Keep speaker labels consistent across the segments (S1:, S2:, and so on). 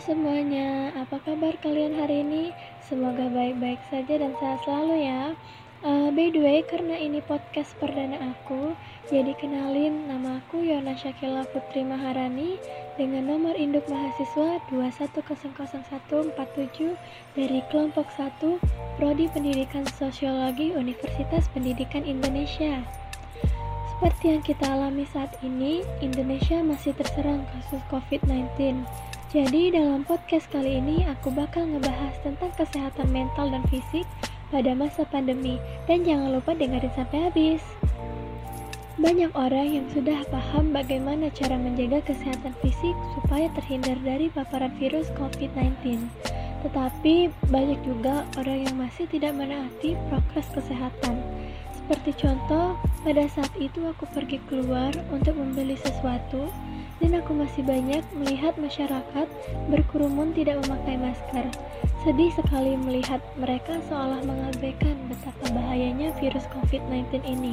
S1: semuanya, apa kabar kalian hari ini? Semoga baik-baik saja dan sehat selalu ya. Uh, by the way, karena ini podcast perdana aku, jadi kenalin nama aku Yona Syakila Putri Maharani dengan nomor induk mahasiswa 2100147 dari kelompok 1 Prodi Pendidikan Sosiologi Universitas Pendidikan Indonesia. Seperti yang kita alami saat ini, Indonesia masih terserang kasus COVID-19 jadi dalam podcast kali ini aku bakal ngebahas tentang kesehatan mental dan fisik pada masa pandemi dan jangan lupa dengerin sampai habis. Banyak orang yang sudah paham bagaimana cara menjaga kesehatan fisik supaya terhindar dari paparan virus COVID-19. Tetapi banyak juga orang yang masih tidak menaati prokes kesehatan. Seperti contoh, pada saat itu aku pergi keluar untuk membeli sesuatu dan aku masih banyak melihat masyarakat berkerumun tidak memakai masker. Sedih sekali melihat mereka seolah mengabaikan betapa bahayanya virus COVID-19 ini.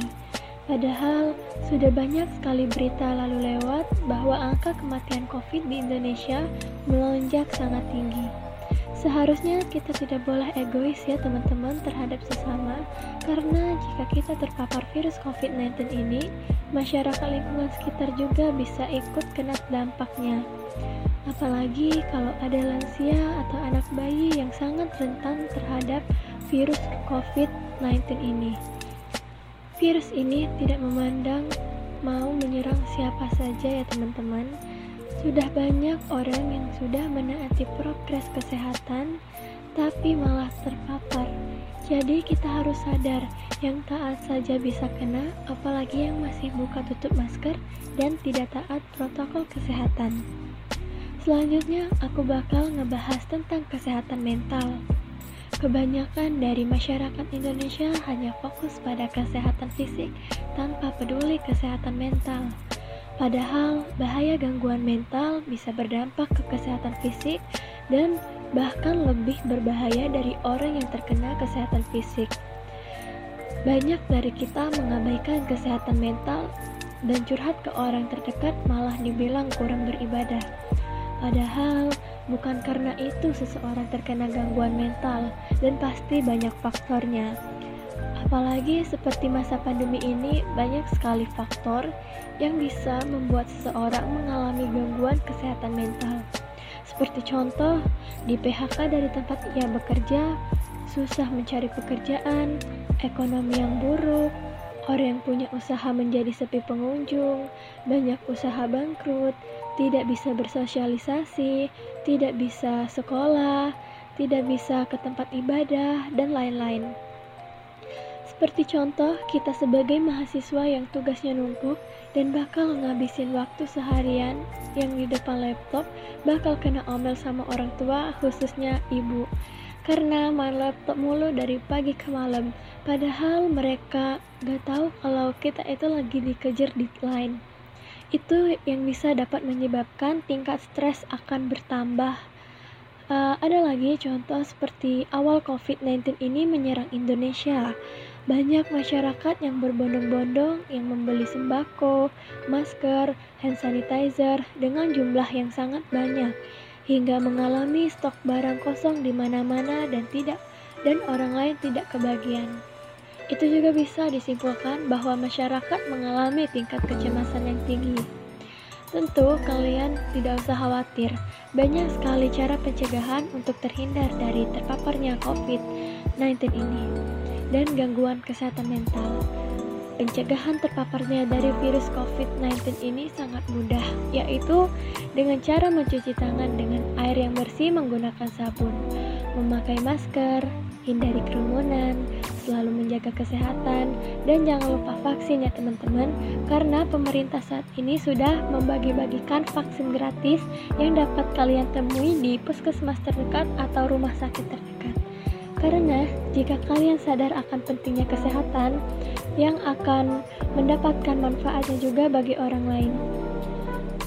S1: Padahal sudah banyak sekali berita lalu lewat bahwa angka kematian COVID di Indonesia melonjak sangat tinggi. Seharusnya kita tidak boleh egois ya teman-teman terhadap sesama karena jika kita terpapar virus COVID-19 ini, masyarakat lingkungan sekitar juga bisa ikut kena dampaknya. Apalagi kalau ada lansia atau anak bayi yang sangat rentan terhadap virus COVID-19 ini. Virus ini tidak memandang mau menyerang siapa saja ya teman-teman sudah banyak orang yang sudah menaati progres kesehatan, tapi malah terpapar. Jadi kita harus sadar, yang taat saja bisa kena, apalagi yang masih buka tutup masker dan tidak taat protokol kesehatan. Selanjutnya, aku bakal ngebahas tentang kesehatan mental. Kebanyakan dari masyarakat Indonesia hanya fokus pada kesehatan fisik tanpa peduli kesehatan mental. Padahal bahaya gangguan mental bisa berdampak ke kesehatan fisik dan bahkan lebih berbahaya dari orang yang terkena kesehatan fisik. Banyak dari kita mengabaikan kesehatan mental dan curhat ke orang terdekat malah dibilang kurang beribadah. Padahal bukan karena itu seseorang terkena gangguan mental dan pasti banyak faktornya. Apalagi seperti masa pandemi ini, banyak sekali faktor yang bisa membuat seseorang mengalami gangguan kesehatan mental. Seperti contoh, di PHK dari tempat ia bekerja, susah mencari pekerjaan, ekonomi yang buruk, orang yang punya usaha menjadi sepi pengunjung, banyak usaha bangkrut, tidak bisa bersosialisasi, tidak bisa sekolah, tidak bisa ke tempat ibadah, dan lain-lain. Seperti contoh, kita sebagai mahasiswa yang tugasnya numpuk dan bakal ngabisin waktu seharian yang di depan laptop bakal kena omel sama orang tua, khususnya ibu. Karena main laptop mulu dari pagi ke malam, padahal mereka gak tahu kalau kita itu lagi dikejar deadline. Itu yang bisa dapat menyebabkan tingkat stres akan bertambah. Uh, ada lagi contoh seperti awal COVID-19 ini menyerang Indonesia. Banyak masyarakat yang berbondong-bondong yang membeli sembako, masker, hand sanitizer dengan jumlah yang sangat banyak hingga mengalami stok barang kosong di mana-mana dan tidak dan orang lain tidak kebagian. Itu juga bisa disimpulkan bahwa masyarakat mengalami tingkat kecemasan yang tinggi. Tentu kalian tidak usah khawatir, banyak sekali cara pencegahan untuk terhindar dari terpaparnya COVID-19 ini dan gangguan kesehatan mental. Pencegahan terpaparnya dari virus COVID-19 ini sangat mudah, yaitu dengan cara mencuci tangan dengan air yang bersih menggunakan sabun, memakai masker, hindari kerumunan, selalu menjaga kesehatan, dan jangan lupa vaksin ya teman-teman, karena pemerintah saat ini sudah membagi-bagikan vaksin gratis yang dapat kalian temui di puskesmas terdekat atau rumah sakit terdekat. Karena jika kalian sadar akan pentingnya kesehatan, yang akan mendapatkan manfaatnya juga bagi orang lain.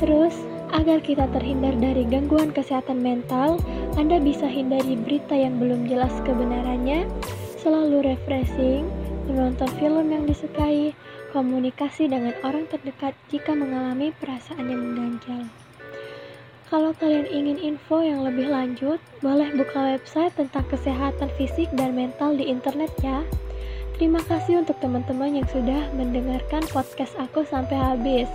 S1: Terus, agar kita terhindar dari gangguan kesehatan mental, Anda bisa hindari berita yang belum jelas kebenarannya, selalu refreshing, menonton film yang disukai, komunikasi dengan orang terdekat jika mengalami perasaan yang mengganjal. Kalau kalian ingin info yang lebih lanjut, boleh buka website tentang kesehatan fisik dan mental di internet ya. Terima kasih untuk teman-teman yang sudah mendengarkan podcast aku sampai habis.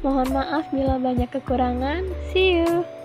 S1: Mohon maaf bila banyak kekurangan. See you.